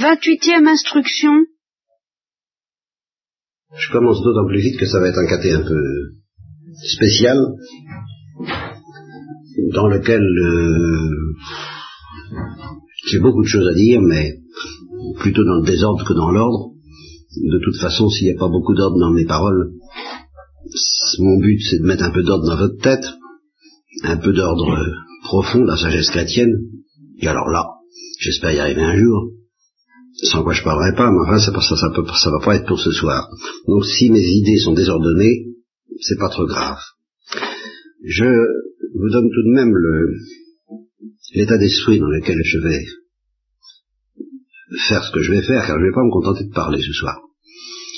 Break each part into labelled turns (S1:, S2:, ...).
S1: Vingt-huitième instruction.
S2: Je commence d'autant plus vite que ça va être un caté un peu spécial, dans lequel euh, j'ai beaucoup de choses à dire, mais plutôt dans le désordre que dans l'ordre. De toute façon, s'il n'y a pas beaucoup d'ordre dans mes paroles, mon but c'est de mettre un peu d'ordre dans votre tête, un peu d'ordre profond, la sagesse chrétienne, et alors là, j'espère y arriver un jour, sans quoi je parlerai pas, mais enfin ça, ça, peut, ça va pas être pour ce soir. Donc si mes idées sont désordonnées, c'est pas trop grave. Je vous donne tout de même l'état d'esprit dans lequel je vais faire ce que je vais faire, car je ne vais pas me contenter de parler ce soir.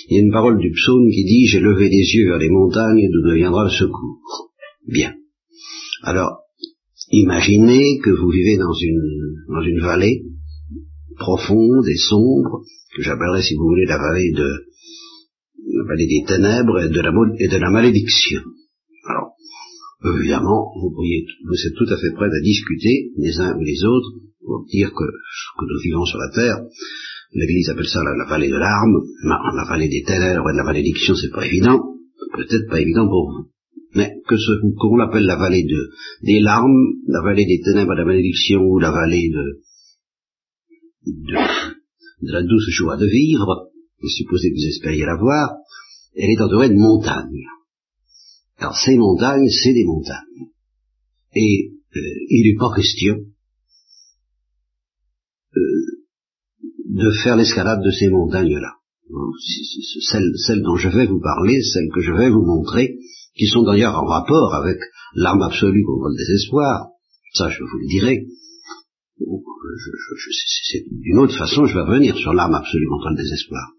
S2: Il y a une parole du psaume qui dit J'ai levé les yeux vers les montagnes, d'où viendra le secours. Bien. Alors, imaginez que vous vivez dans une, dans une vallée profonde et sombre, que j'appellerais, si vous voulez, la vallée de la vallée des ténèbres et de la, malédiction. Alors, évidemment, vous pourriez, vous êtes tout à fait prêts à discuter, les uns ou les autres, pour dire que, que nous vivons sur la terre, l'Église appelle ça la, vallée de larmes, la vallée des ténèbres et de la malédiction, c'est pas évident, peut-être pas évident pour vous. Mais que ce qu'on l'appelle la vallée de, des larmes, la vallée des ténèbres et de la malédiction, ou la vallée de, de, la douce joie de vivre, supposez que vous espériez la voir, elle est entourée de montagnes. Alors ces montagnes, c'est des montagnes. Et euh, il n'est pas question euh, de faire l'escalade de ces montagnes-là. Celles, celles, dont je vais vous parler, celles que je vais vous montrer, qui sont d'ailleurs en rapport avec l'arme absolue contre le désespoir, ça je vous le dirai, d'une autre façon, je vais revenir sur l'arme absolue contre le désespoir.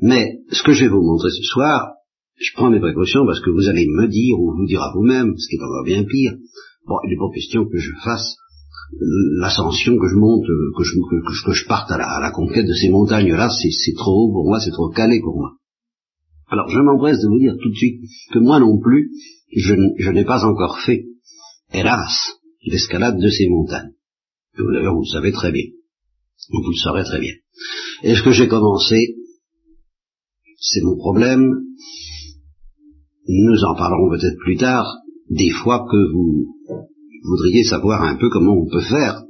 S2: Mais ce que je vais vous montrer ce soir, je prends mes précautions parce que vous allez me dire ou vous dire à vous-même, ce qui est encore bien pire, bon, il n'est pas question que je fasse l'ascension, que je monte, que je, que, parte à la, conquête de ces montagnes-là, c'est trop haut pour moi, c'est trop calé pour moi. Alors je m'empresse de vous dire tout de suite que moi non plus, je n'ai pas encore fait, hélas, l'escalade de ces montagnes. D'ailleurs, vous le savez très bien. Vous le saurez très bien. Et ce que j'ai commencé, c'est mon problème. Nous en parlerons peut-être plus tard, des fois que vous voudriez savoir un peu comment on peut faire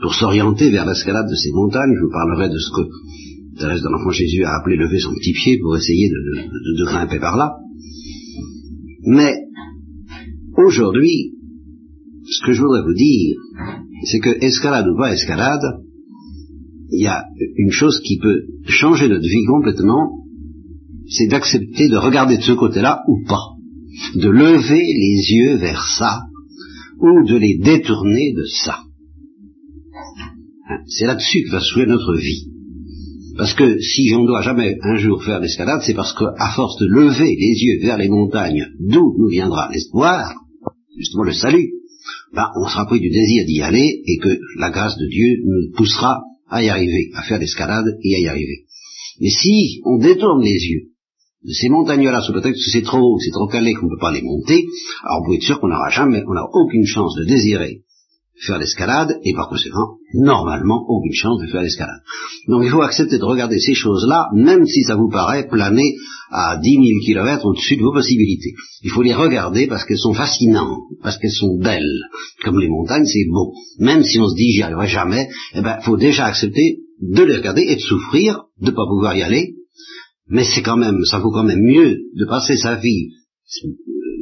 S2: pour s'orienter vers l'escalade de ces montagnes. Je vous parlerai de ce que Thérèse de l'Enfant Jésus a appelé lever son petit pied pour essayer de, de grimper par là. Mais aujourd'hui, ce que je voudrais vous dire, c'est que escalade ou pas escalade, il y a une chose qui peut changer notre vie complètement, c'est d'accepter de regarder de ce côté-là ou pas, de lever les yeux vers ça, ou de les détourner de ça. Hein, c'est là-dessus que va se jouer notre vie. Parce que si on ne doit jamais un jour faire l'escalade, c'est parce qu'à force de lever les yeux vers les montagnes, d'où nous viendra l'espoir, justement le salut, ben, on sera pris du désir d'y aller et que la grâce de Dieu nous poussera à y arriver, à faire l'escalade et à y arriver. Mais si on détourne les yeux de ces montagnes-là sous prétexte que c'est trop haut, c'est trop calé, qu'on ne peut pas les monter, alors vous pouvez être sûr qu'on n'aura jamais, on n'a aucune chance de désirer faire l'escalade, et par conséquent, normalement, aucune chance de faire l'escalade. Donc il faut accepter de regarder ces choses-là, même si ça vous paraît planer à dix mille kilomètres au-dessus de vos possibilités. Il faut les regarder parce qu'elles sont fascinantes, parce qu'elles sont belles. Comme les montagnes, c'est beau. Même si on se dit j'y arriverai jamais, eh ben, faut déjà accepter de les regarder et de souffrir, de ne pas pouvoir y aller. Mais c'est quand même, ça vaut quand même mieux de passer sa vie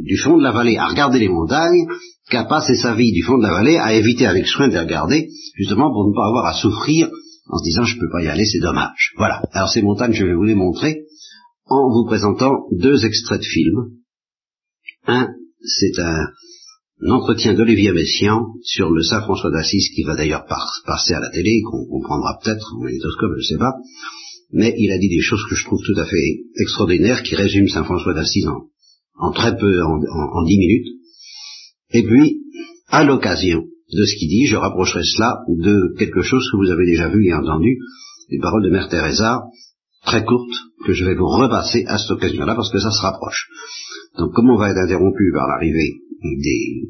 S2: du fond de la vallée à regarder les montagnes qu'à passer sa vie du fond de la vallée à éviter avec soin de les regarder, justement pour ne pas avoir à souffrir en se disant je ne peux pas y aller, c'est dommage. Voilà. Alors ces montagnes, je vais vous les montrer en vous présentant deux extraits de films. Un, c'est un, entretien d'Olivier Messiaen sur le Saint François d'Assise qui va d'ailleurs passer à la télé, qu'on comprendra peut-être en magnétoscope, je ne sais pas. Mais il a dit des choses que je trouve tout à fait extraordinaires qui résument Saint François d'Assise en très peu, en, dix minutes. Et puis, à l'occasion de ce qu'il dit, je rapprocherai cela de quelque chose que vous avez déjà vu et entendu, des paroles de Mère Teresa, très courtes, que je vais vous repasser à cette occasion-là, parce que ça se rapproche. Donc, comme on va être interrompu par l'arrivée des,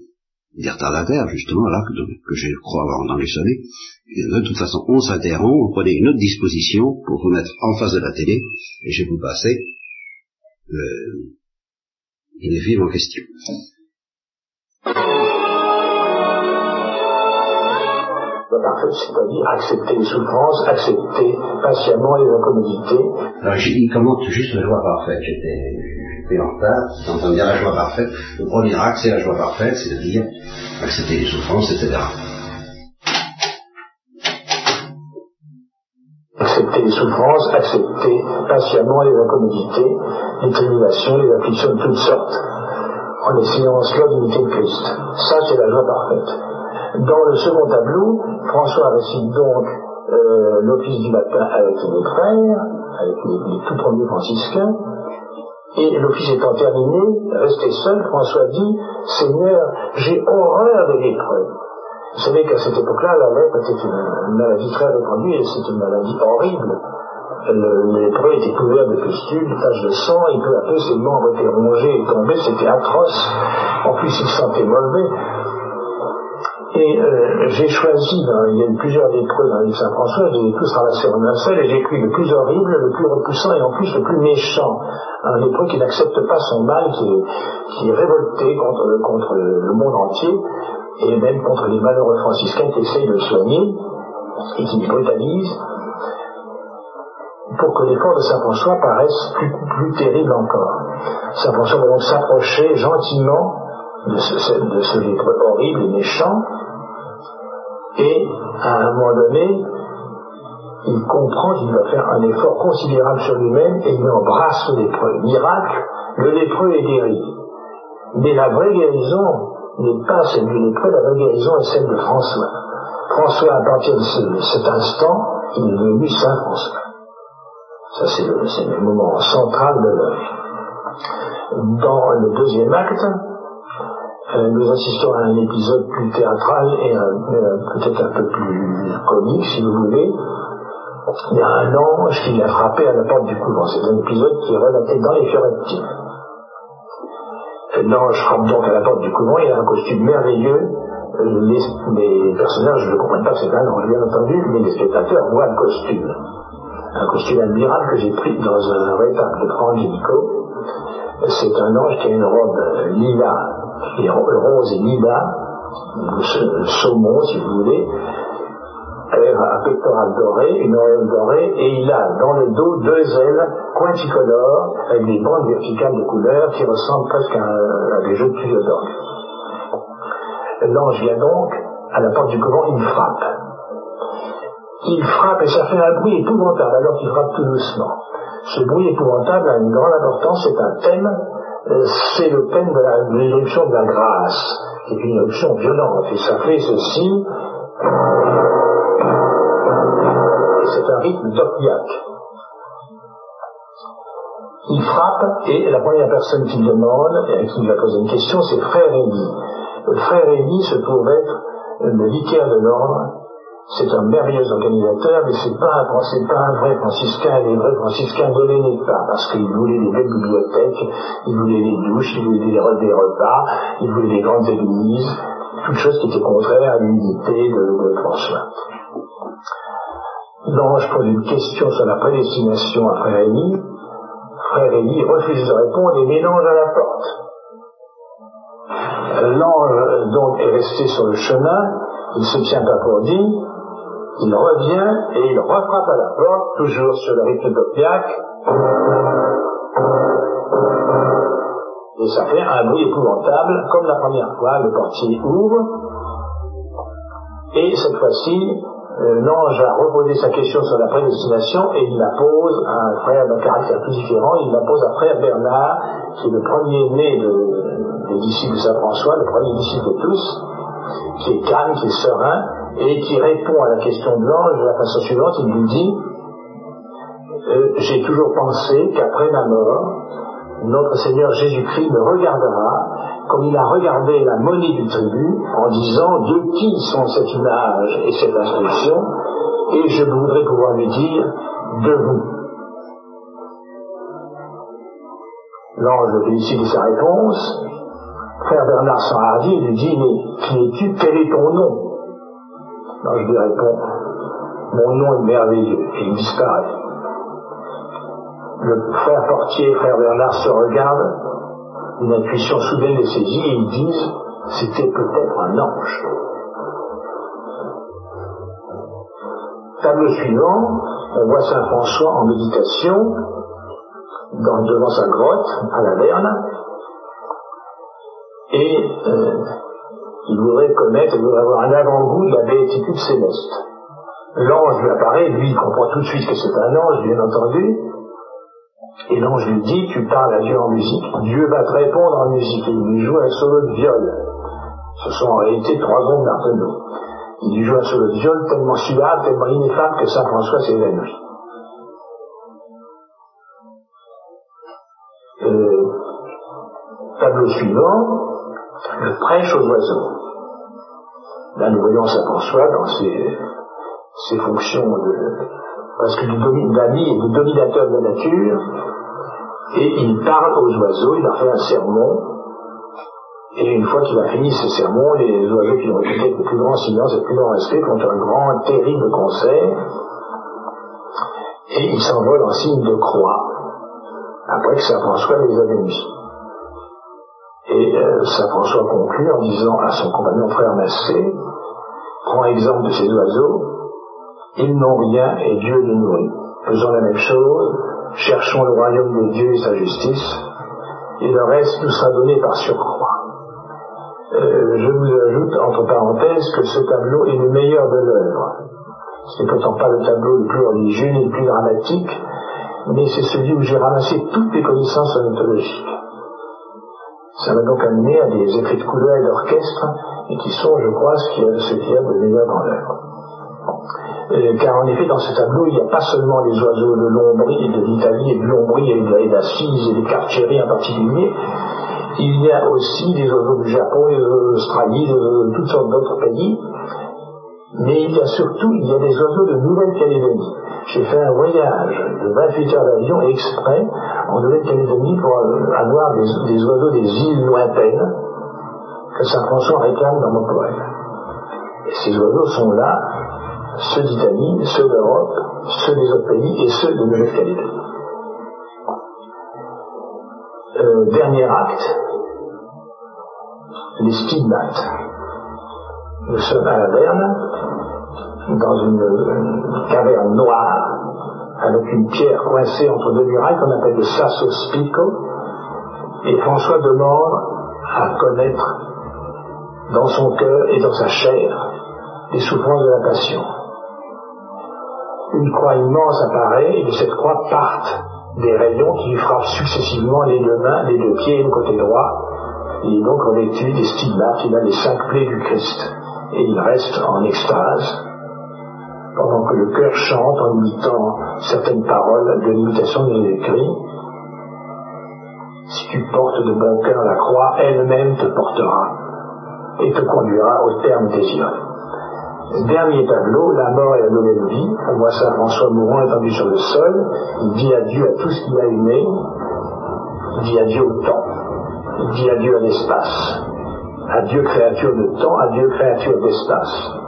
S2: des retardataires, justement, là, que, je crois avoir entendu sonner, de toute façon, on s'interrompt, on prenait une autre disposition pour vous mettre en face de la télé, et je vais vous passer euh, les films en question.
S1: C'est-à-dire accepter les souffrances, accepter patiemment les incommodités.
S2: Alors il commence juste la joie parfaite? J'étais en retard, j'entends bien la joie parfaite. Le premier acte, c'est la joie parfaite, c'est-à-dire accepter les souffrances, etc.
S1: Accepter les souffrances, accepter patiemment les incommodités, les tribulations, les afflictions de toutes sortes, en essayant cela de Christ. Ça, c'est la joie parfaite. Dans le second tableau, François récite donc euh, l'office du matin avec les frères, avec les, tout premiers franciscains, et l'office étant terminé, resté seul, François dit, Seigneur, j'ai horreur de l'épreuve. Vous savez qu'à cette époque-là, la lèpre était une maladie très répandue et c'est une maladie horrible. L'épreuve était couvert de pustules, de taches de sang, et peu à peu ses membres étaient rongés et tombés, c'était atroce. En plus, il sentait mauvais. Et euh, j'ai choisi, il y a eu plusieurs lépreux dans l'île Saint-François, j'ai tous ramassés en un seul, et j'ai pris le plus horrible, le plus repoussant et en plus le plus méchant. Un lépreux qui n'accepte pas son mal, qui est, qui révolté contre, contre, le monde entier, et même contre les malheureux franciscains qui essayent de le soigner, qui le brutalisent, pour que l'effort de Saint-François paraisse plus, plus terrible encore. Saint-François va donc s'approcher gentiment de ce, de ce lépreux horrible et méchant, et à un moment donné, il comprend qu'il va faire un effort considérable sur lui-même et il embrasse le lépreux. Miracle, le lépreux est guéri. Mais la vraie guérison n'est pas celle du lépreux, la vraie guérison est celle de François. François, à partir de cet instant, il est devenu Saint François. Ça, c'est le, moment central de l'œuvre. Dans le deuxième acte, euh, nous assistons à un épisode plus théâtral et peut-être un peu plus comique, si vous voulez. Il y a un ange qui l'a frappé à la porte du couvent. C'est un épisode qui est relaté dans les Fiorentines. L'ange frappe donc à la porte du couvent, il a un costume merveilleux. Les, personnages ne comprennent pas que c'est un ange, bien entendu, mais les spectateurs voient le costume. Un costume admirable que j'ai pris dans un rétacle de Frangelico. C'est un ange qui a une robe lilas et rose et lilas, saumon si vous voulez, avec un pectoral doré, une oreille dorée, et il a dans le dos deux ailes quinticolores avec des bandes verticales de couleurs qui ressemblent presque à, des jeux de tuyaux. L'ange vient donc à la porte du couvent, il frappe. Il frappe et ça fait un bruit épouvantable alors qu'il frappe tout doucement. Ce bruit épouvantable a une grande importance, c'est un thème c'est le thème de l'éruption de, la grâce, qui est une éruption violente, et ça fait ceci, c'est un rythme d'opiaque. Il frappe, et la première personne qui demande, et qui lui a posé une question, c'est Frère Rémy. Frère Rémy se trouve être le vicaire de l'ordre, c'est un merveilleux organisateur, mais c'est pas pas un vrai franciscain. Les vrais franciscains ne l'aimaient pas, parce qu'ils voulaient des belles bibliothèques, ils voulaient des douches, ils voulaient des, repas, ils voulaient des grandes églises, toutes choses qui étaient contraires à l'unité de, François. L'ange pose une question sur la prédestination à Frère Élie. Frère Élie refuse de répondre et mélange à la porte. L'ange donc est resté sur le chemin, il se tient pas pour dit, il revient et il refrappe à la porte, toujours sur le rythme d'Opiac. Et ça fait un bruit épouvantable, comme la première fois, le portier ouvre. Et cette fois-ci, euh, l'ange a reposé sa question sur la prédestination et il la pose à un frère d'un caractère tout différent. Il la pose à frère Bernard, qui est le premier né des disciples de Saint François, le premier disciple de tous, qui est calme, qui est serein, et qui répond à la question de l'ange de la façon suivante, il lui dit, euh, j'ai toujours pensé qu'après ma mort, notre Seigneur Jésus-Christ me regardera comme il a regardé la monnaie du tribut en disant de qui sont cette image et cette inscription et je voudrais pouvoir lui dire de vous. L'ange félicite sa réponse Frère Bernard s'enhardit et lui dit, mais qui es-tu? Quel est ton nom? Alors je lui réponds, mon nom est merveilleux, et il disparaît. Le frère portier frère Bernard se regardent, une intuition soudaine les saisit et ils disent, c'était peut-être un ange. Tableau suivant, on voit Saint François en méditation devant sa grotte à la Verne et euh, il voudrait connaître, il voudrait avoir un avant-goût de la béatitude céleste. L'ange lui apparaît, lui il comprend tout de suite que c'est un ange, bien entendu, et l'ange lui dit, tu parles à Dieu en musique, Dieu va te répondre en musique, et il lui joue un solo de viol. Ce sont en réalité trois ondes d'Arnaud. Il lui joue un solo de viol tellement suave, tellement ineffable que Saint François s'évanouit. Euh, tableau suivant, le prêche aux oiseaux. Nous voyons Saint François dans ses, ses fonctions de, parce que d'ami et de dominateur de la nature, et il parle aux oiseaux, il a fait un sermon, et une fois qu'il a fini ce sermon, les oiseaux qui ont écouté le plus grand silence et le plus grand respect font un grand, terrible concert, et ils s'envolent en signe de croix, après que Saint François les a bénis. Et euh, Saint François conclut en disant à son compagnon frère Massé, prends exemple de ces oiseaux, ils n'ont rien et Dieu les nourrit. Faisons la même chose, cherchons le royaume de Dieu et sa justice, et le reste nous sera donné par surcroît. Euh, je vous ajoute, entre parenthèses, que ce tableau est le meilleur de l'œuvre. Ce n'est pourtant pas le tableau le plus religieux ni le plus dramatique, mais c'est celui où j'ai ramassé toutes les connaissances ornithologiques. Ça m'a donc amené à des effets de couleur et d'orchestre, et qui sont, je crois, ce qui ce qui a de meilleur dans l'œuvre. Euh, car en effet, dans ce tableau, il n'y a pas seulement les oiseaux de l'Ombrie et de l'Italie et de l'Ombrie et d'Assise et des Cartieri en particulier, il y a aussi des oiseaux du Japon, des oiseaux d'Australie, de toutes sortes d'autres pays, mais il y a surtout, il y a des oiseaux de Nouvelle-Calédonie. J'ai fait un voyage de 28 heures d'avion exprès en Nouvelle-Calédonie pour avoir des, oiseaux des îles lointaines que Saint François réclame dans mon poème. Et ces oiseaux sont là, ceux d'Italie, ceux d'Europe, ceux des autres pays et ceux de Nouvelle-Calédonie. Euh, dernier acte, les stigmates. Nous sommes à la Verne, dans une, caverne noire, avec une pierre coincée entre deux murailles qu'on appelle le Sasso Spico, et François demande à connaître dans son cœur et dans sa chair les souffrances de la passion. Une croix immense apparaît et de cette croix partent des rayons qui lui frappent successivement les deux mains, les deux pieds et le côté droit. Est donc revêtu des stigmates, il a les cinq plaies du Christ. Et il reste en extase pendant que le cœur chante en imitant certaines paroles de l'imitation des écrits. Si tu portes de bon cœur la croix, elle-même te portera et te conduira au terme des yeux. Dernier tableau, la mort et la nouvelle vie. On voit ça François mourant étendu sur le sol. Il dit adieu à tout ce qu'il a aimé. Il dit adieu au temps. Il dit adieu à l'espace. Adieu créature de temps, adieu créature d'espace.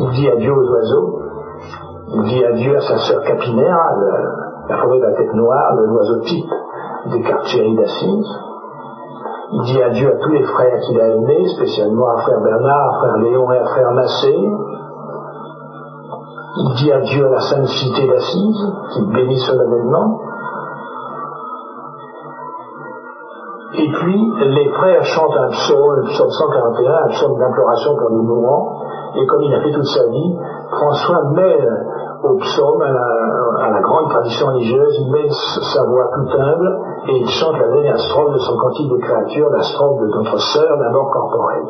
S1: Il dit adieu aux oiseaux. Il dit adieu à sa sœur Capinaire, la forêt de la tête noire, l'oiseau type des quartiers d'Assise. Il dit adieu à tous les frères qu'il a aimés, spécialement à frère Bernard, à frère Léon et à frère Massé. Il dit adieu à la sainte cité d'Assise, qu'il bénit solennellement. Et puis, les frères chantent un psaume, le psaume 141, un psaume d'imploration pour les mourants. Et comme il a fait toute sa vie, François mêle au psaume, à la, à la grande tradition religieuse, il met sa voix tout humble et il chante la dernière strophe de son cantique des créatures, la strophe de notre sœur, la mort corporelle.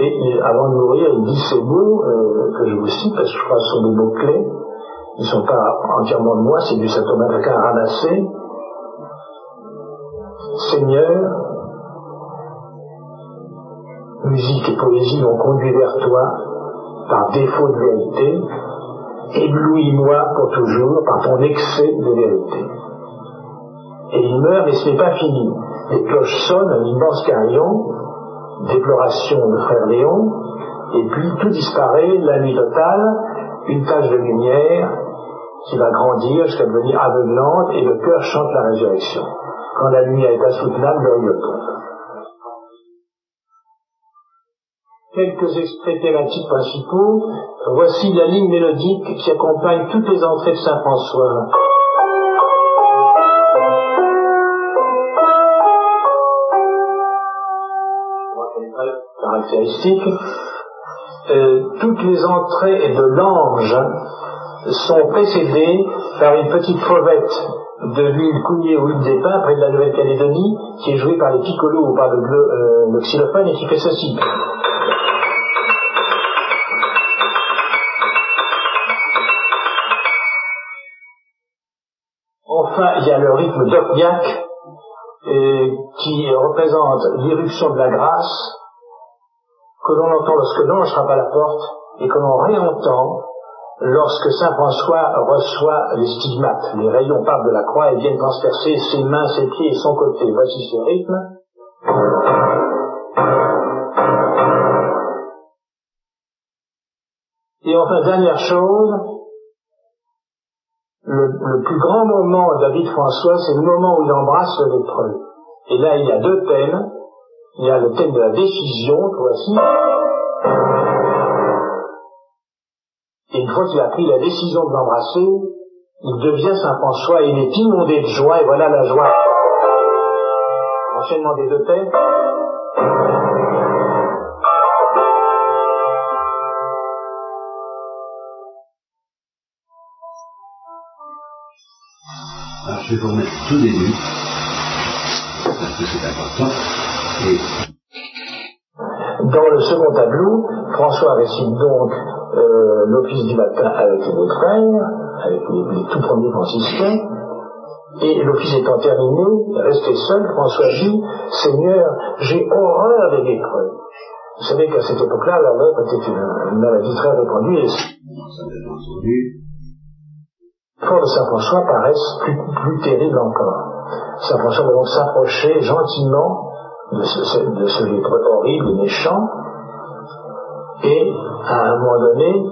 S1: Et avant de mourir, il dit ces mots euh, que je vous cite, parce que je crois que ce sont des mots clés, ils ne sont pas entièrement de moi, c'est du saint Thomas d'Aquin ramassé. Seigneur, musique et poésie m'ont conduit vers toi par défaut de vérité, éblouis-moi pour toujours par ton excès de vérité. Et il meurt, mais ce n'est pas fini. les cloches sonnent, un immense carillon, déploration de frère Léon, et puis tout disparaît, la nuit totale, une tache de lumière qui va grandir jusqu'à devenir aveuglante, et le cœur chante la résurrection. Quand la nuit est insoutenable, le tombe. Quelques extraits thématiques principaux. Voici la ligne mélodique qui accompagne toutes les entrées de Saint François. Caractéristique. Euh, toutes les entrées de l'ange sont précédées par une petite fauvette de l'huile cougnée ou huile d'épin près de la Nouvelle-Calédonie qui est jouée par les piccolos ou par le, euh, le xylophone et qui fait ceci. Il y a le rythme d'Opniac euh, qui représente l'irruption de la grâce que l'on entend lorsque l'ange frappe à la porte et que l'on réentend lorsque Saint François reçoit les stigmates. Les rayons partent de la croix et viennent transpercer ses mains, ses pieds et son côté. Voici ce rythme. Et enfin, dernière chose, le, plus grand moment de David François, c'est le moment où il embrasse le lépreux. Et là, il y a deux thèmes. Il y a le thème de la décision, voici. Et une fois qu'il a pris la décision de l'embrasser, il devient Saint François et il est inondé de joie, et voilà la joie. Enchaînement des deux thèmes.
S2: Je vais vous remettre tout début, parce que c'est important. Et...
S1: Dans le second tableau, François récite donc euh, l'office du matin avec les frères, avec les, tout premiers franciscains, et l'office étant terminé, resté seul, François dit, Seigneur, j'ai horreur des lépreux. Vous savez qu'à cette époque-là, la lèpre était une, maladie très répandue. Et corps de Saint François paraissent plus, plus terribles encore. Saint François va donc s'approcher gentiment de ce, de ce lépreux horrible et méchant, et à un moment donné,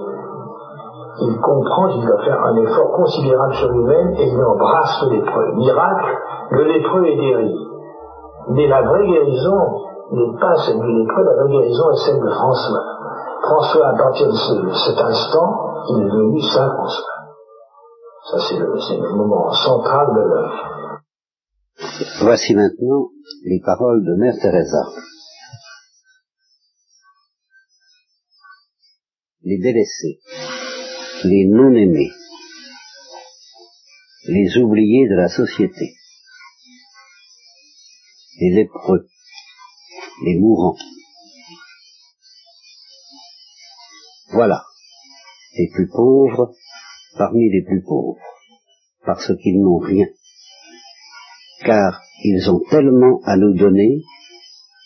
S1: il comprend qu'il doit faire un effort considérable sur lui-même et il embrasse le lépreux. Miracle, le lépreux est guéri. Mais la vraie guérison n'est pas celle du lépreux, la vraie guérison est celle de François. François, à de cet instant, il est devenu Saint François.
S2: Voici maintenant les paroles de Mère Teresa. Les délaissés, les non-aimés, les oubliés de la société, les lépreux, les mourants. Voilà, les plus pauvres parmi les plus pauvres, parce qu'ils n'ont rien, car ils ont tellement à nous donner,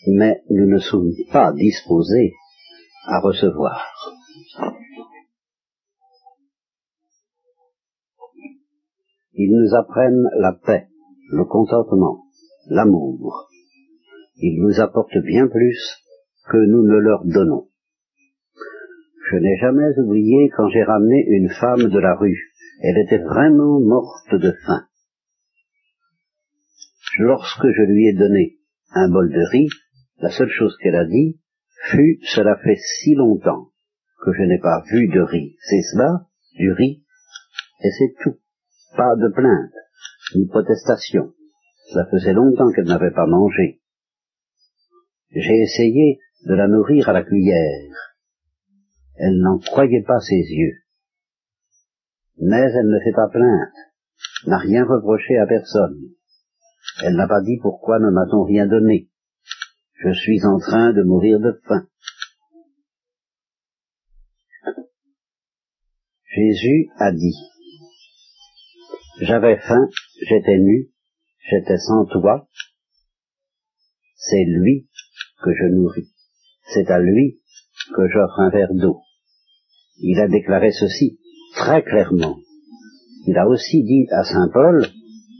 S2: mais nous ne sommes pas disposés à recevoir. Ils nous apprennent la paix, le contentement, l'amour. Ils nous apportent bien plus que nous ne leur donnons. Je n'ai jamais oublié quand j'ai ramené une femme de la rue. Elle était vraiment morte de faim. Lorsque je lui ai donné un bol de riz, la seule chose qu'elle a dit fut Cela fait si longtemps que je n'ai pas vu de riz. C'est cela, du riz, et c'est tout. Pas de plainte, ni protestation. Cela faisait longtemps qu'elle n'avait pas mangé. J'ai essayé de la nourrir à la cuillère, elle n'en croyait pas ses yeux. Mais elle ne s'est pas plainte, n'a rien reproché à personne. Elle n'a pas dit pourquoi ne m'a-t-on rien donné. Je suis en train de mourir de faim. Jésus a dit, j'avais faim, j'étais nu, j'étais sans toi, c'est lui que je nourris, c'est à lui que j'offre un verre d'eau il a déclaré ceci très clairement. Il a aussi dit à Saint Paul,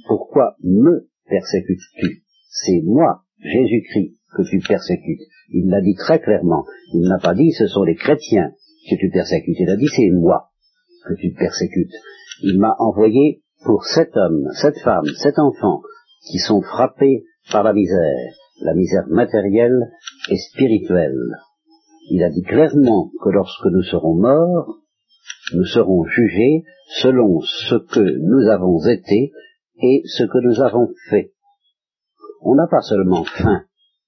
S2: pourquoi me persécutes-tu? C'est moi, Jésus-Christ, que tu persécutes. Il l'a dit très clairement. Il n'a pas dit ce sont les chrétiens que tu persécutes. Il a dit c'est moi que tu persécutes. Il m'a envoyé pour cet homme, cette femme, cet enfant qui sont frappés par la misère, la misère matérielle et spirituelle. Il a dit clairement que lorsque nous serons morts, nous serons jugés selon ce que nous avons été et ce que nous avons fait. On n'a pas seulement faim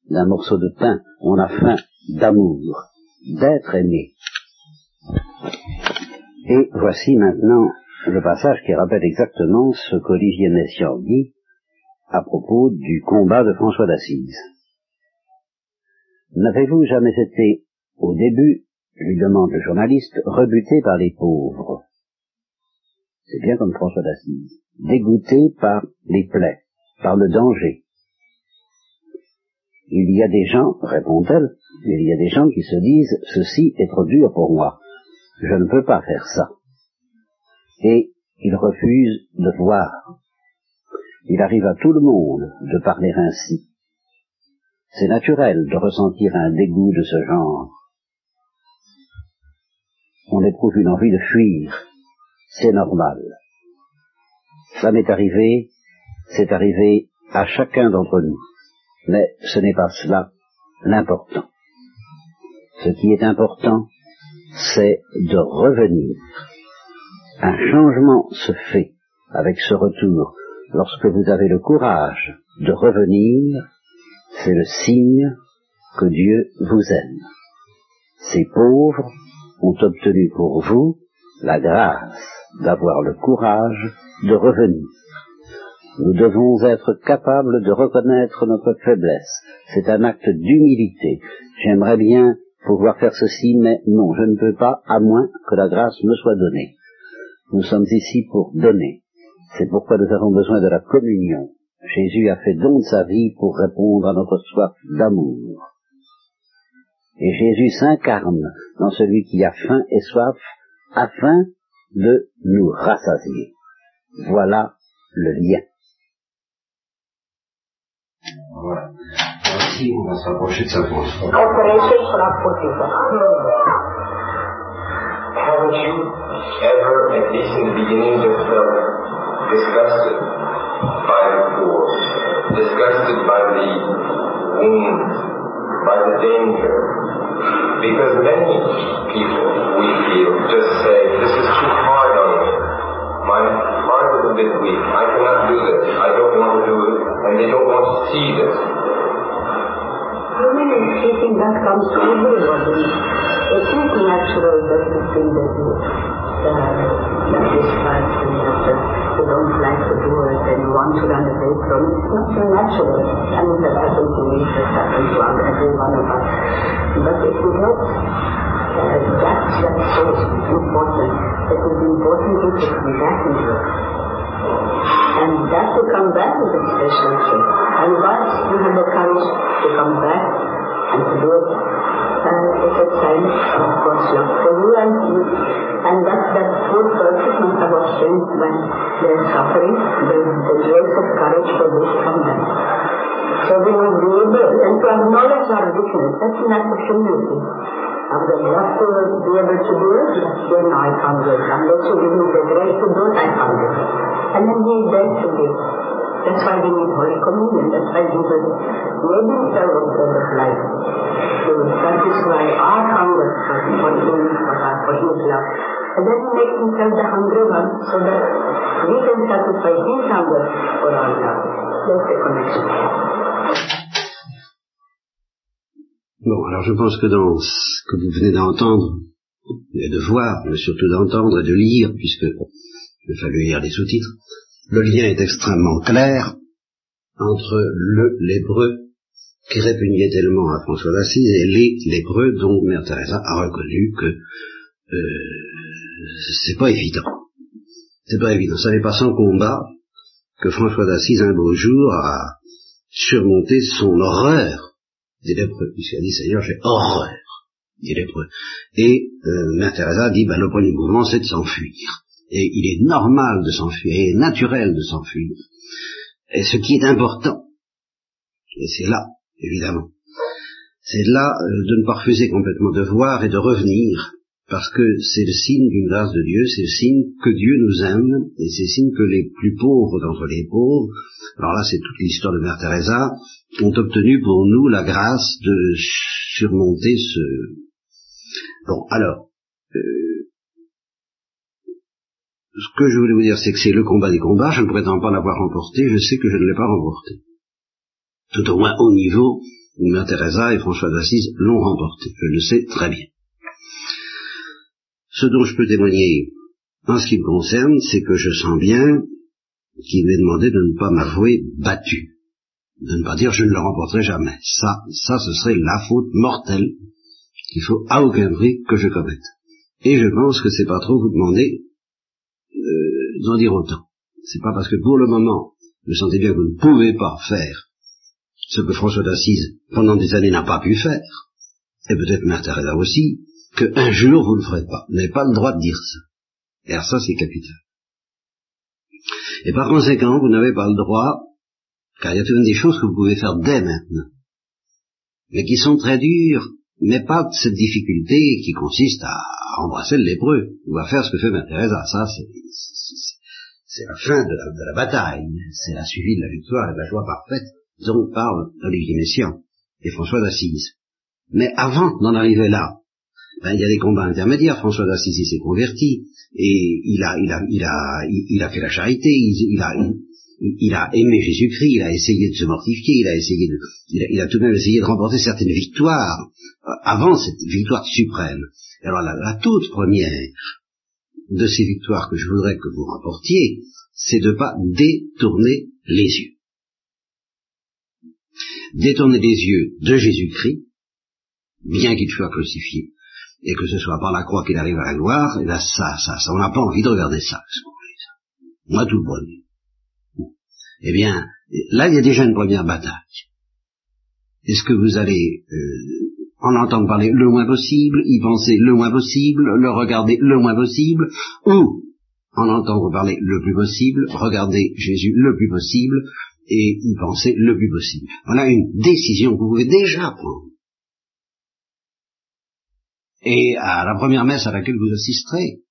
S2: d'un morceau de pain, on a faim d'amour, d'être aimé. Et voici maintenant le passage qui rappelle exactement ce qu'Olivier Messiaen dit à propos du combat de François d'Assise. N'avez-vous jamais été, au début, lui demande le journaliste, rebuté par les pauvres C'est bien comme François d'Assise, dégoûté par les plaies, par le danger. Il y a des gens, répond-elle, il y a des gens qui se disent, ceci est trop dur pour moi, je ne peux pas faire ça. Et ils refusent de voir. Il arrive à tout le monde de parler ainsi. C'est naturel de ressentir un dégoût de ce genre. On éprouve une envie de fuir. C'est normal. Ça m'est arrivé, c'est arrivé à chacun d'entre nous. Mais ce n'est pas cela l'important. Ce qui est important, c'est de revenir. Un changement se fait avec ce retour. Lorsque vous avez le courage de revenir, c'est le signe que Dieu vous aime. Ces pauvres ont obtenu pour vous la grâce d'avoir le courage de revenir. Nous devons être capables de reconnaître notre faiblesse. C'est un acte d'humilité. J'aimerais bien pouvoir faire ceci, mais non, je ne peux pas, à moins que la grâce me soit donnée. Nous sommes ici pour donner. C'est pourquoi nous avons besoin de la communion. Jésus a fait don de sa vie pour répondre à notre soif d'amour. Et Jésus s'incarne dans celui qui a faim et soif afin de nous rassasier. Voilà le lien.
S3: Voilà. Ainsi, on va s'approcher de sa pause.
S4: Haven't you? Ever, at least in the beginning, just felt disgusted by the poor, disgusted by the wounds, by the danger? Because many people, we feel, just say, this is too hard on me. My heart is a bit weak. I cannot do this. I don't want to do it. And they don't want to see this.
S5: Human escaping that comes to everybody. It is natural that you feel that you uh, that is fast and that you don't like to do it and you want to run away from it. It's not so natural. I mean, that happens to me, that happens to every one of us. But if we get uh, that's that's so important. It is important to come back into it. And that to come back is a special thing. And once you have the courage to come back and to do it, uh, it's a sign of God's love for you and you. And that, that poor person must have strength when they're suffering, the, the grace of courage for this come back. To acknowledge our weakness. That's an act of humility. I would have loved to be able to do it, but then I can't do it. Unless you give me the grace to do it, I can't do it. And then he is there to give. That's why we need Holy Communion. That's why Jesus made himself a bread of life. To satisfy our hunger for, for him, for, our, for his love. And then he makes himself the hungry one so that we can satisfy his hunger for our love. That's the connection.
S2: Bon, alors je pense que dans ce que vous venez d'entendre, et de voir, mais surtout d'entendre et de lire, puisque il a fallu lire les sous-titres, le lien est extrêmement clair entre le l'hébreu qui répugnait tellement à François d'Assise et les l'hébreu dont Mère Teresa a reconnu que euh, c'est pas évident. C'est pas évident. Ça n'est pas sans combat que François d'Assise un beau jour a surmonté son horreur des lépreux, puisqu'il a dit Seigneur, j'ai horreur des. Et euh, Mère Teresa dit ben, le premier mouvement c'est de s'enfuir. Et il est normal de s'enfuir, et naturel de s'enfuir. Et ce qui est important, Et c'est là, évidemment. C'est là euh, de ne pas refuser complètement de voir et de revenir, parce que c'est le signe d'une grâce de Dieu, c'est le signe que Dieu nous aime, et c'est le signe que les plus pauvres d'entre les pauvres, alors là c'est toute l'histoire de Mère Teresa, ont obtenu pour nous la grâce de surmonter ce... Bon, alors, euh, ce que je voulais vous dire, c'est que c'est le combat des combats, je ne prétends pas l'avoir remporté, je sais que je ne l'ai pas remporté. Tout au moins au niveau Mère Teresa et François d'Assise l'ont remporté, je le sais très bien. Ce dont je peux témoigner en ce qui me concerne, c'est que je sens bien qu'il m'est demandé de ne pas m'avouer battu, de ne pas dire je ne le remporterai jamais. Ça, ça, ce serait la faute mortelle qu'il faut à aucun prix que je commette. Et je pense que c'est pas trop vous demander euh, d'en dire autant. C'est pas parce que pour le moment, vous sentez bien que vous ne pouvez pas faire ce que François d'Assise, pendant des années, n'a pas pu faire, et peut-être Mère Teresa aussi, qu'un jour vous ne ferez pas. Vous n'avez pas le droit de dire ça. Et alors ça, c'est capital. Et par conséquent, vous n'avez pas le droit, car il y a tout de même des choses que vous pouvez faire dès maintenant, mais qui sont très dures, mais pas de cette difficulté qui consiste à embrasser le lépreux, ou à faire ce que fait Mère. Ça, c'est la fin de la, de la bataille, c'est la suivi de la victoire et de la joie parfaite dont parle Olivier Messiaen et François d'Assise. Mais avant d'en arriver là, ben, il y a des combats intermédiaires. François d'Assise s'est converti et il a, il a, il a, il, a fait la charité. Il, a, il, a aimé Jésus-Christ. Il a essayé de se mortifier. Il a essayé de, il a, tout de même essayé de remporter certaines victoires euh, avant cette victoire suprême. Alors la, la toute première de ces victoires que je voudrais que vous remportiez, c'est de pas détourner les yeux détourner les yeux de Jésus-Christ, bien qu'il soit crucifié, et que ce soit par la croix qu'il arrive à la gloire, et là, ça, ça, ça, on n'a pas envie de regarder ça, Moi, tout le bon. Eh bien, là, il y a déjà une première bataille. Est-ce que vous allez euh, en entendre parler le moins possible, y penser le moins possible, le regarder le moins possible, ou en entendre parler le plus possible, regarder Jésus le plus possible, et y penser le plus possible? Voilà une décision que vous pouvez déjà prendre. Et à la première messe à laquelle vous assisterez,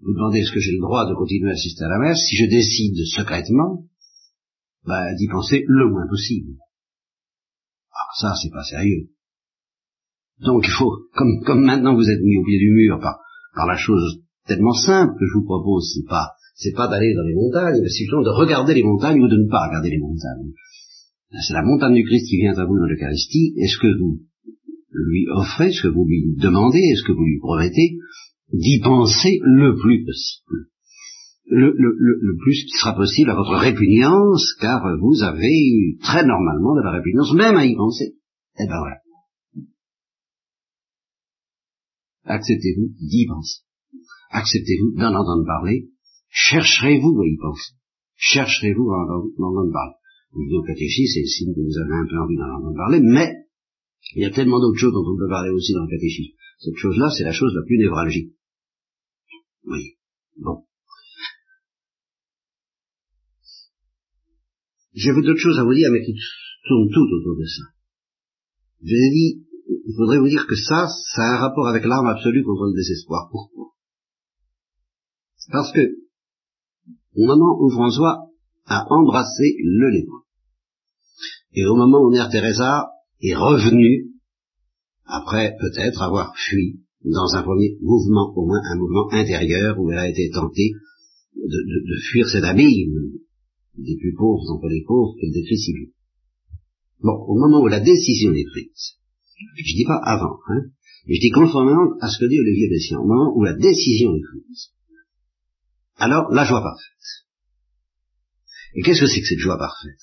S2: vous demandez est-ce que j'ai le droit de continuer à assister à la messe, si je décide secrètement, bah, d'y penser le moins possible. Ah, ça, c'est pas sérieux. Donc il faut, comme, comme maintenant vous êtes mis au pied du mur par, par la chose tellement simple que je vous propose, c'est pas c'est pas d'aller dans les montagnes, mais c'est plutôt de regarder les montagnes ou de ne pas regarder les montagnes. C'est la montagne du Christ qui vient à vous dans l'Eucharistie. Est-ce que vous lui offrez, est-ce que vous lui demandez, est-ce que vous lui promettez d'y penser le plus possible le, plus qui sera possible à votre répugnance, car vous avez très normalement de la répugnance même à y penser. Eh ben voilà. Acceptez-vous d'y penser. Acceptez-vous d'en entendre parler Chercherez-vous à y penser Chercherez-vous à en entendre parler Au catéchisme, c'est signe que vous avez un peu envie d'en entendre parler, mais il y a tellement d'autres choses dont on peut parler aussi dans le catéchisme. Cette chose-là, c'est la chose la plus névralgique. Oui. Bon. J'avais d'autres choses à vous dire, mais qui tournent tout autour de ça. Je ai dit, il faudrait vous dire que ça, ça a un rapport avec l'arme absolue contre le désespoir. Pourquoi? Parce que au moment où François a embrassé le lépreux. Et au moment où Mère Teresa est revenue, après peut-être avoir fui dans un premier mouvement, au moins un mouvement intérieur où elle a été tentée de, fuir cet abîme des plus pauvres entre les pauvres qu'elle décrit si bien. Bon, au moment où la décision est prise, je dis pas avant, hein, mais je dis conformément à ce que dit Olivier Messiaen, au moment où la décision est prise, alors la joie parfaite. Et qu'est-ce que c'est que cette joie parfaite?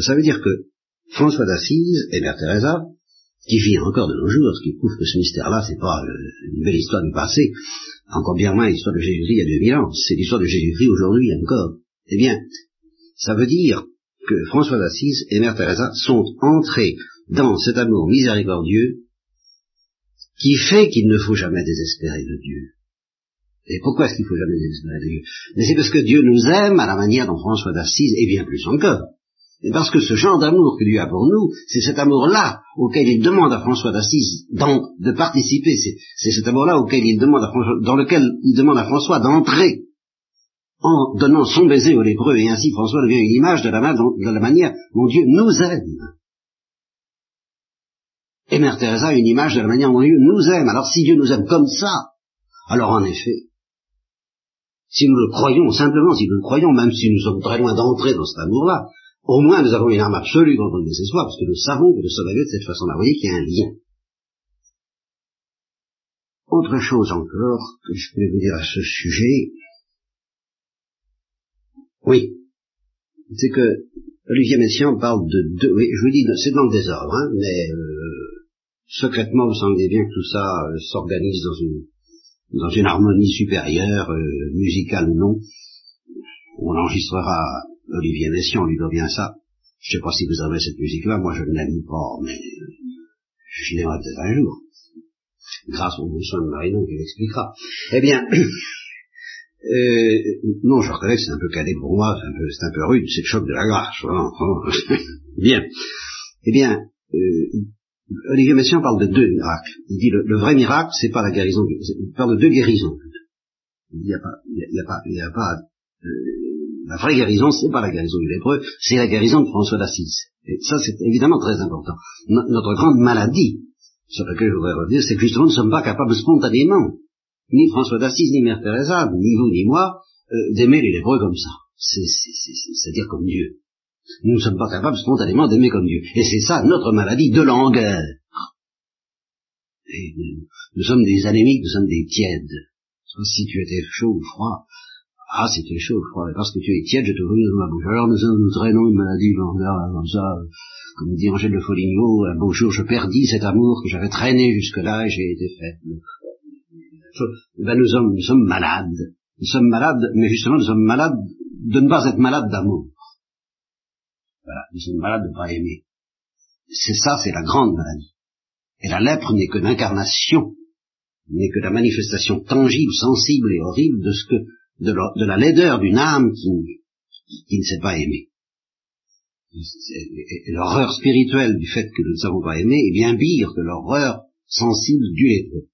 S2: Ça veut dire que François d'Assise et Mère Teresa, qui vit encore de nos jours, qui prouve que ce mystère-là, c'est pas euh, une belle histoire du passé, encore bien moins l'histoire de Jésus-Christ il y a 2000 ans, c'est l'histoire de Jésus-Christ aujourd'hui encore. Eh bien, ça veut dire que François d'Assise et Mère Teresa sont entrés dans cet amour miséricordieux qui fait qu'il ne faut jamais désespérer de Dieu. Et pourquoi est-ce qu'il faut jamais désespérer de Dieu? Mais c'est parce que Dieu nous aime à la manière dont François d'Assise, et bien plus encore, Et parce que ce genre d'amour que Dieu a pour nous, c'est cet amour-là auquel il demande à François d'Assise de participer, c'est cet amour-là auquel il demande à François, dans lequel il demande à François d'entrer en donnant son baiser aux lépreux, et ainsi François devient une image de la, manière dont Dieu nous aime. Et Mère Teresa une image de la manière dont Dieu nous aime. Alors si Dieu nous aime comme ça, alors en effet, si nous le croyons, simplement si nous le croyons, même si nous sommes très loin d'entrer dans cet amour-là, au moins nous avons une arme absolue contre le désespoir, parce que nous savons que nous sommes de cette façon-là. Vous voyez qu'il y a un lien. Autre chose encore que je voulais vous dire à ce sujet, oui, c'est que Olivier Messiaen parle de deux, oui, je vous dis, c'est dans le désordre, hein, mais euh, secrètement, vous sentez bien que tout ça euh, s'organise dans une, dans une harmonie supérieure, euh, musicale ou non. On enregistrera Olivier Messiaen, lui doit bien ça. Je sais pas si vous avez cette musique-là, moi je ne l'aime pas, mais je l'aimerai peut-être un jour. Grâce au bon soin de Marinon qui l'expliquera. Eh bien, euh, non, je reconnais que c'est un peu cadet pour moi, c'est un peu, rude, c'est le choc de la grâce. bien. Eh bien, euh, Olivier Messiaen parle de deux miracles. Il dit le, vrai miracle, c'est pas la guérison, il parle de deux guérisons. Il n'y a pas, il y a pas, il y a pas euh, la vraie guérison, c'est pas la guérison du lépreux, c'est la guérison de François d'Assise. Et ça, c'est évidemment très important. notre grande maladie, sur laquelle je voudrais revenir, c'est que justement, nous ne sommes pas capables spontanément ni François d'Assise, ni Mère Teresa, ni vous, ni moi, euh, d'aimer les lépreux comme ça. C'est-à-dire comme Dieu. Nous ne sommes pas capables spontanément d'aimer comme Dieu. Et c'est ça notre maladie de langueur. Nous, sommes des anémiques, nous sommes des tièdes. Si tu étais chaud ou froid, ah, es chaud ou froid, parce que tu es tiède, je te brûle dans ma bouche. Alors nous, nous traînons une maladie comme ça, comme dit Angèle de Foligno, un beau jour je perdis cet amour que j'avais traîné jusque-là et j'ai été faible ben nous sommes, nous sommes malades. Nous sommes malades, mais justement nous sommes malades de ne pas être malades d'amour. Voilà, nous sommes malades de ne pas aimer. C'est ça, c'est la grande maladie. Et la lèpre n'est que l'incarnation, n'est que la manifestation tangible, sensible et horrible de ce que, de, la laideur d'une âme qui, ne sait pas aimer. L'horreur spirituelle du fait que nous ne savons pas aimer est bien pire que l'horreur sensible du lépreux.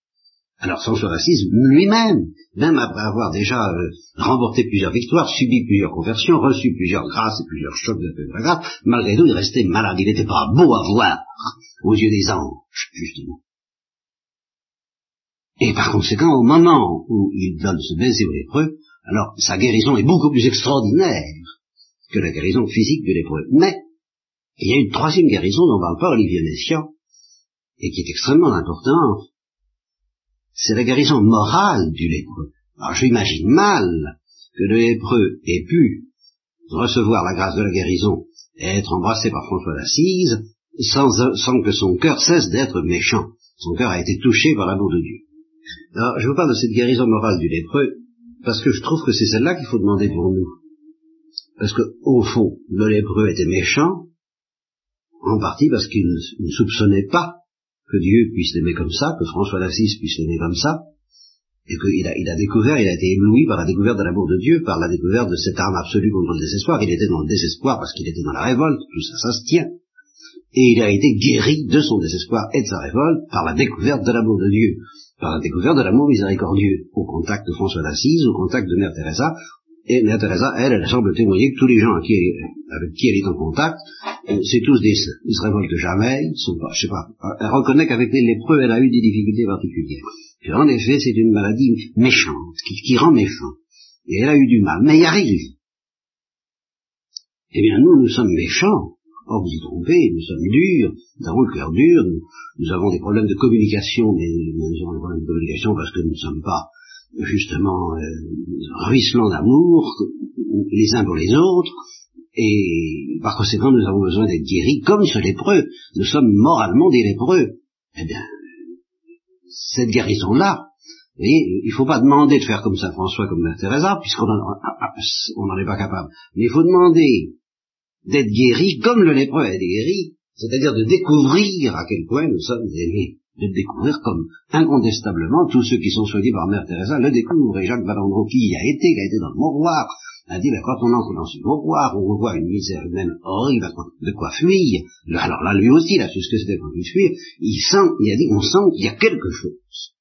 S2: Alors François d'Assise lui-même, même après avoir déjà euh, remporté plusieurs victoires, subi plusieurs conversions, reçu plusieurs grâces et plusieurs chocs de la grâce, malgré tout il restait malade, il n'était pas beau à voir aux yeux des anges, justement. Et par conséquent, au moment où il donne ce baiser au lépreux, alors sa guérison est beaucoup plus extraordinaire que la guérison physique de lépreux. Mais il y a une troisième guérison dont parle pas Olivier Messiaen, et qui est extrêmement importante, c'est la guérison morale du lépreux. Alors j'imagine mal que le lépreux ait pu recevoir la grâce de la guérison et être embrassé par François d'Assise sans, sans que son cœur cesse d'être méchant. Son cœur a été touché par l'amour de Dieu. Alors je vous parle de cette guérison morale du lépreux parce que je trouve que c'est celle-là qu'il faut demander pour nous. Parce que, au fond, le lépreux était méchant, en partie parce qu'il ne soupçonnait pas que Dieu puisse l'aimer comme ça, que François d'Assise puisse l'aimer comme ça, et qu'il il a découvert, il a été ébloui par la découverte de l'amour de Dieu, par la découverte de cette arme absolue contre le désespoir. Il était dans le désespoir parce qu'il était dans la révolte, tout ça, ça se tient. Et il a été guéri de son désespoir et de sa révolte par la découverte de l'amour de Dieu, par la découverte de l'amour miséricordieux, au contact de François d'Assise, au contact de Mère Teresa, et Mère Teresa, elle, elle semble témoigner que tous les gens avec qui elle est en contact, euh, c'est tous des saints. Ils se révoltent jamais, ils sont pas, je sais pas. Elle reconnaît qu'avec les lépreux, elle a eu des difficultés particulières. Et en effet, c'est une maladie méchante, qui, rend méchant. Et elle a eu du mal, mais y arrive. Eh bien, nous, nous sommes méchants. Or, vous y trompez, nous sommes durs, nous avons le cœur dur, nous, avons des problèmes de communication, mais nous avons parce que nous ne sommes pas justement euh, ruisselant d'amour les uns pour les autres, et par conséquent nous avons besoin d'être guéris comme ce lépreux, nous sommes moralement des lépreux. Eh bien, cette guérison-là, il ne faut pas demander de faire comme Saint François, comme Mère Teresa, puisqu'on n'en est pas capable. Mais il faut demander d'être guéri comme le lépreux est guéri, c'est-à-dire de découvrir à quel point nous sommes aimés de découvrir comme incontestablement tous ceux qui sont soignés par Mère Teresa le découvrent. Et Jacques Valandro qui y a été, qui a été dans le mouroir, a dit, ben, quand on entre dans ce mouroir, on voit une misère humaine horrible, de quoi fuir, alors là, lui aussi, il a ce que c'était pour lui fuir, il sent, il a dit, on sent qu'il y a quelque chose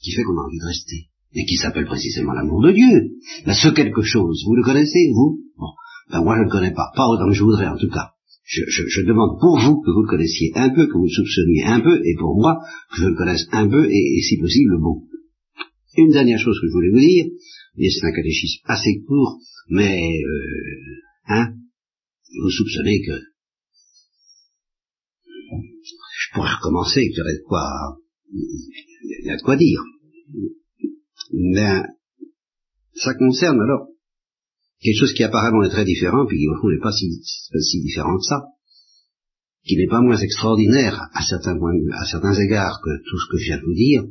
S2: qui fait qu'on a envie de rester, et qui s'appelle précisément l'amour de Dieu. Ben, ce quelque chose, vous le connaissez, vous? Bon. ben, Moi, je ne le connais pas, pas autant que je voudrais, en tout cas. Je, je, je, demande pour vous que vous le connaissiez un peu, que vous le soupçonniez un peu, et pour moi, que je le connaisse un peu, et, et si possible, bon. Une dernière chose que je voulais vous dire, et c'est un catéchisme assez court, mais, euh, hein, vous soupçonnez que je pourrais recommencer, qu'il y aurait de quoi, il y a de quoi dire. Mais, ça concerne alors quelque chose qui apparemment est très différent, puis qui au fond n'est pas si, si différent que ça, qui n'est pas moins extraordinaire à certains à certains égards que tout ce que je viens de vous dire,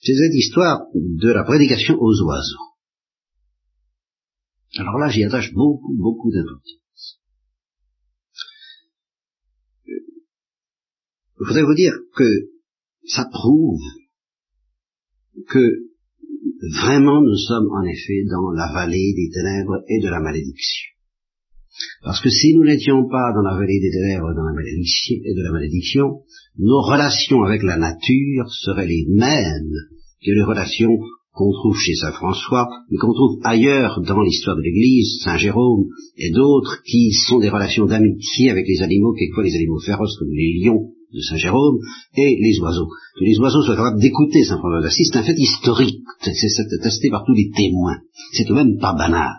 S2: c'est cette histoire de la prédication aux oiseaux. Alors là, j'y attache beaucoup, beaucoup d'importance. Je voudrais vous dire que ça prouve que vraiment nous sommes en effet dans la vallée des ténèbres et de la malédiction. Parce que si nous n'étions pas dans la vallée des ténèbres et de la malédiction, nos relations avec la nature seraient les mêmes que les relations qu'on trouve chez Saint François, mais qu'on trouve ailleurs dans l'histoire de l'Église, Saint Jérôme et d'autres, qui sont des relations d'amitié avec les animaux, quelquefois les animaux féroces comme les lions de Saint Jérôme, et les oiseaux. Que les oiseaux soient capables d'écouter Saint François d'Assise, c'est un fait historique, c'est attesté par tous les témoins. C'est tout même pas banal.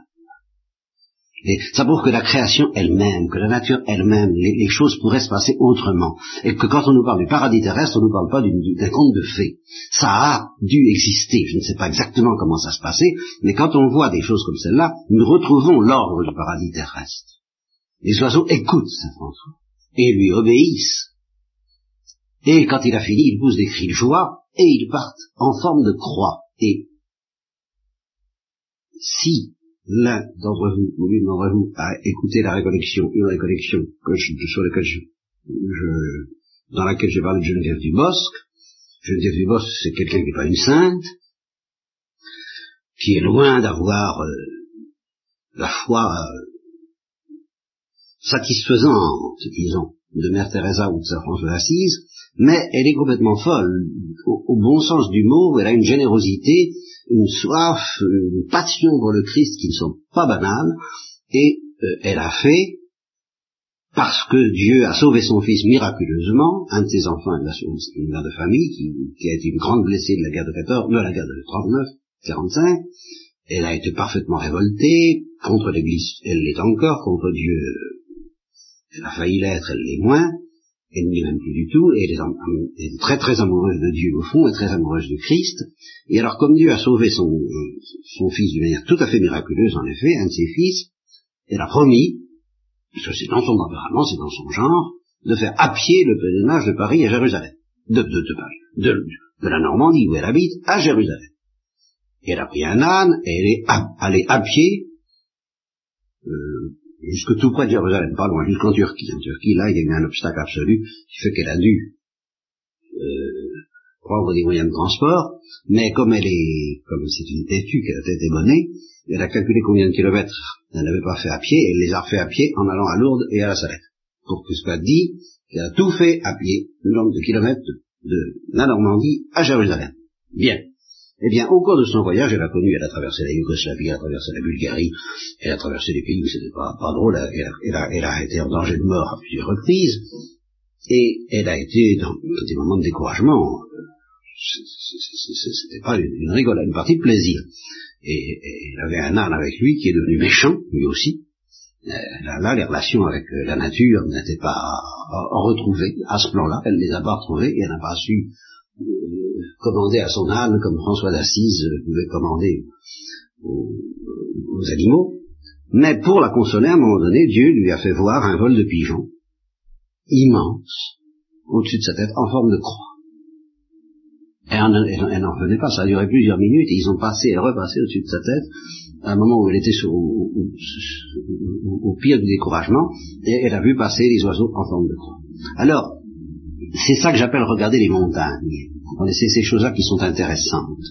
S2: Et ça prouve que la création elle-même, que la nature elle-même, les, choses pourraient se passer autrement. Et que quand on nous parle du paradis terrestre, on ne nous parle pas d'un conte de fées. Ça a dû exister. Je ne sais pas exactement comment ça se passait, mais quand on voit des choses comme celle-là, nous retrouvons l'ordre du paradis terrestre. Les oiseaux écoutent Saint François et lui obéissent. Et quand il a fini, ils poussent des cris de joie et ils partent en forme de croix. Et si l'un d'entre vous ou l'une d'entre vous a écouté la récollection, une récollection que je, sur laquelle je, je, dans laquelle j'ai parlé de Geneviève du Bosque. Geneviève du Bosque, c'est quelqu'un qui n'est pas une sainte, qui est loin d'avoir euh, la foi euh, satisfaisante, disons, de Mère Teresa ou de Saint François d'Assise, mais elle est complètement folle, au, bon sens du mot, elle a une générosité une soif, une passion pour le Christ qui ne sont pas banales, et euh, elle a fait, parce que Dieu a sauvé son fils miraculeusement, un de ses enfants, une mère de famille, qui, a été une grande blessée de la guerre de 14, de la guerre de 39, 45, elle a été parfaitement révoltée, contre l'Église, elle l'est encore, contre Dieu, elle a failli l'être, elle l'est moins, est même plus du tout, et elle est, très très amoureuse de Dieu au fond, et très amoureuse du Christ. Et alors comme Dieu a sauvé son, son fils d'une manière tout à fait miraculeuse, en effet, un de ses fils, elle a promis, puisque c'est dans son tempérament, c'est dans son genre, de faire à pied le pèlerinage de Paris à Jérusalem. De, de, de Paris, de, de, la Normandie où elle habite à Jérusalem. Et elle a pris un âne, et elle est allée à pied, euh, jusque tout près de Jérusalem, pas loin, jusqu'en Turquie. En Turquie, là, il y a eu un obstacle absolu qui fait qu'elle a dû euh, prendre des moyens de transport, mais comme elle est, comme c'est une têtue qui a tête émonnée, elle a calculé combien de kilomètres elle n'avait pas fait à pied, et elle les a refait à pied en allant à Lourdes et à la Salette. Pour que ce soit dit qu'elle a tout fait à pied, le nombre de kilomètres de la Normandie à Jérusalem. Bien. Eh bien, au cours de son voyage, elle a connu, elle a traversé la Yougoslavie, elle a traversé la Bulgarie, elle a traversé des pays où c'était pas, pas drôle, elle a, été en danger de mort à plusieurs reprises, et elle a été dans des moments de découragement. C'était pas une, une rigolade, une partie de plaisir. Et, elle avait un âne avec lui qui est devenu méchant, lui aussi. Là, là les relations avec la nature n'étaient pas retrouvées à ce plan-là, elle les a pas retrouvées et elle n'a pas su commander à son âne comme François d'Assise pouvait commander aux, animaux. Mais pour la consoler, à un moment donné, Dieu lui a fait voir un vol de pigeons immense au-dessus de sa tête en forme de croix. Et elle n'en venait pas, ça a duré plusieurs minutes, et ils ont passé et repassé au-dessus de sa tête, à un moment où elle était au, au, pire du découragement, et elle a vu passer les oiseaux en forme de croix. Alors, c'est ça que j'appelle regarder les montagnes. C'est ces choses-là qui sont intéressantes.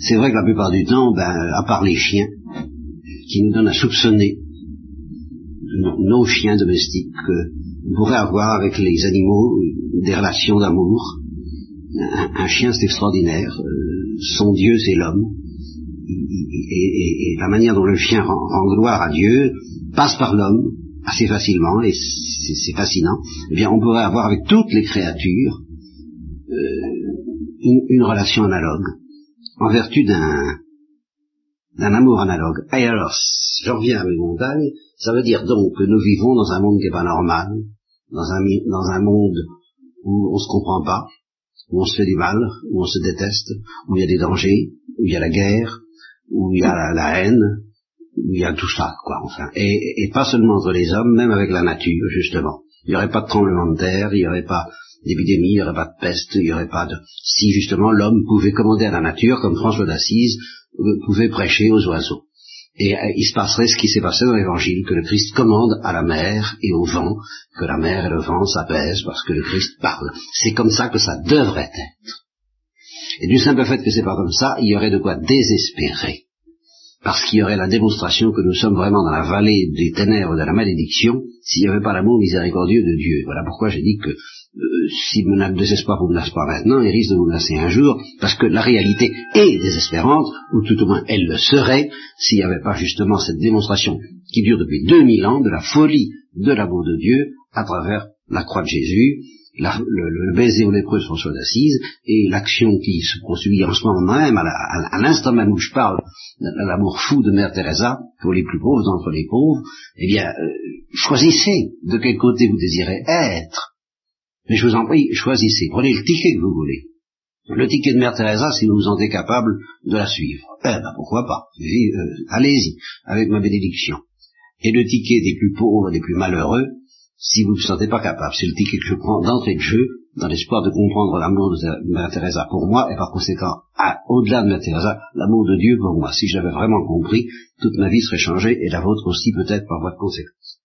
S2: C'est vrai que la plupart du temps, ben, à part les chiens, qui nous donne à soupçonner nos chiens domestiques que pourrait avoir avec les animaux des relations d'amour. Un, chien, c'est extraordinaire. Euh, son Dieu, c'est l'homme. Et, la manière dont le chien rend, gloire à Dieu passe par l'homme assez facilement, et c'est fascinant. Eh bien, on pourrait avoir avec toutes les créatures euh, une relation analogue, en vertu d'un amour analogue. Et alors, je reviens à mes montagnes, ça veut dire donc que nous vivons dans un monde qui n'est pas normal, dans un, dans un monde où on se comprend pas, où on se fait du mal, où on se déteste, où il y a des dangers, où il y a la guerre, où il y a la, haine, il y a tout ça, quoi, enfin. Et, pas seulement entre les hommes, même avec la nature, justement. Il n'y aurait pas de tremblement de terre, il n'y aurait pas d'épidémie, il n'y aurait pas de peste, il n'y aurait pas de... Si justement l'homme pouvait commander à la nature, comme François d'Assise pouvait prêcher aux oiseaux. Et euh, il se passerait ce qui s'est passé dans l'évangile, que le Christ commande à la mer et au vent, que la mer et le vent s'apaisent parce que le Christ parle. C'est comme ça que ça devrait être. Et du simple fait que c'est pas comme ça, il y aurait de quoi désespérer. Parce qu'il y aurait la démonstration que nous sommes vraiment dans la vallée des ténèbres de la malédiction, s'il n'y avait pas l'amour miséricordieux de Dieu. Voilà pourquoi j'ai dit que euh, si le désespoir vous menace pas maintenant, il risque de vous menacer un jour, parce que la réalité est désespérante, ou tout au moins elle le serait, s'il n'y avait pas justement cette démonstration qui dure depuis 2000 ans de la folie de l'amour de Dieu à travers la croix de Jésus, le, baiser au lépreux de François d'Assise, et l'action qui se poursuit en ce moment même, à l'instant même où je parle, l'amour fou de Mère Teresa pour les plus pauvres d'entre les pauvres, eh bien, euh, choisissez de quel côté vous désirez être. Mais je vous en prie, choisissez, prenez le ticket que vous voulez. Le ticket de Mère Teresa, si vous vous sentez capable de la suivre. Eh ben, pourquoi pas euh, Allez-y, avec ma bénédiction. Et le ticket des plus pauvres, des plus malheureux, si vous ne vous sentez pas capable, c'est le ticket que je prends d'entrée de jeu, dans l'espoir de comprendre l'amour de Mère Teresa pour moi, et par conséquent, au-delà de Mère Teresa, l'amour de Dieu pour moi. Si j'avais vraiment compris, toute ma vie serait changée, et la vôtre aussi peut-être par voie de conséquence.